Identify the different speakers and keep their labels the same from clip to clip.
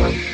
Speaker 1: Thank you.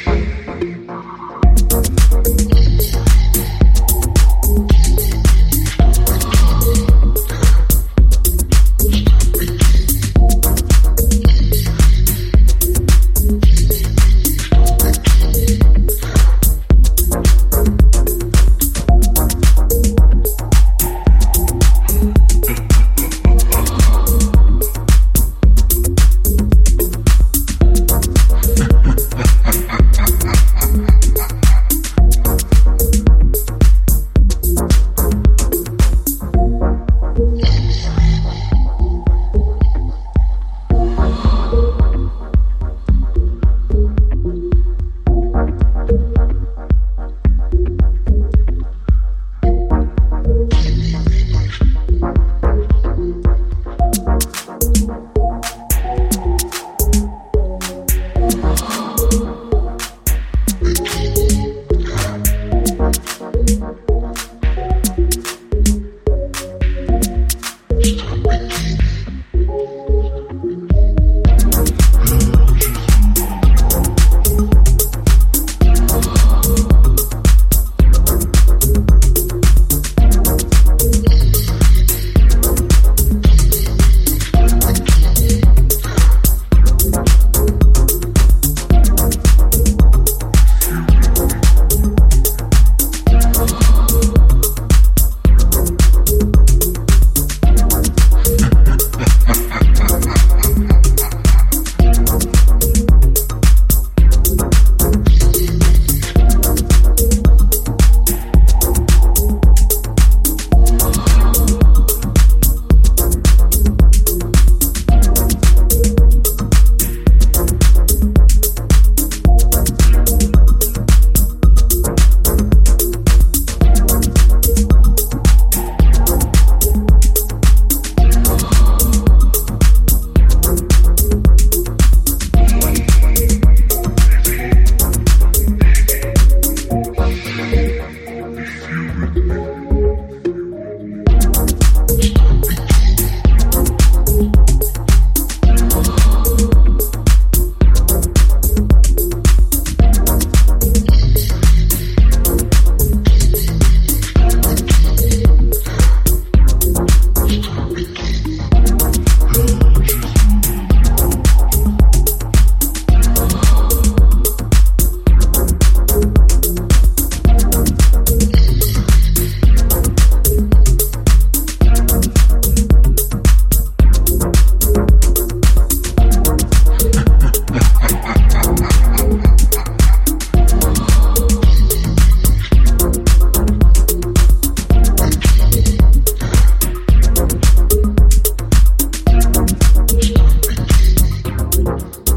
Speaker 1: Be with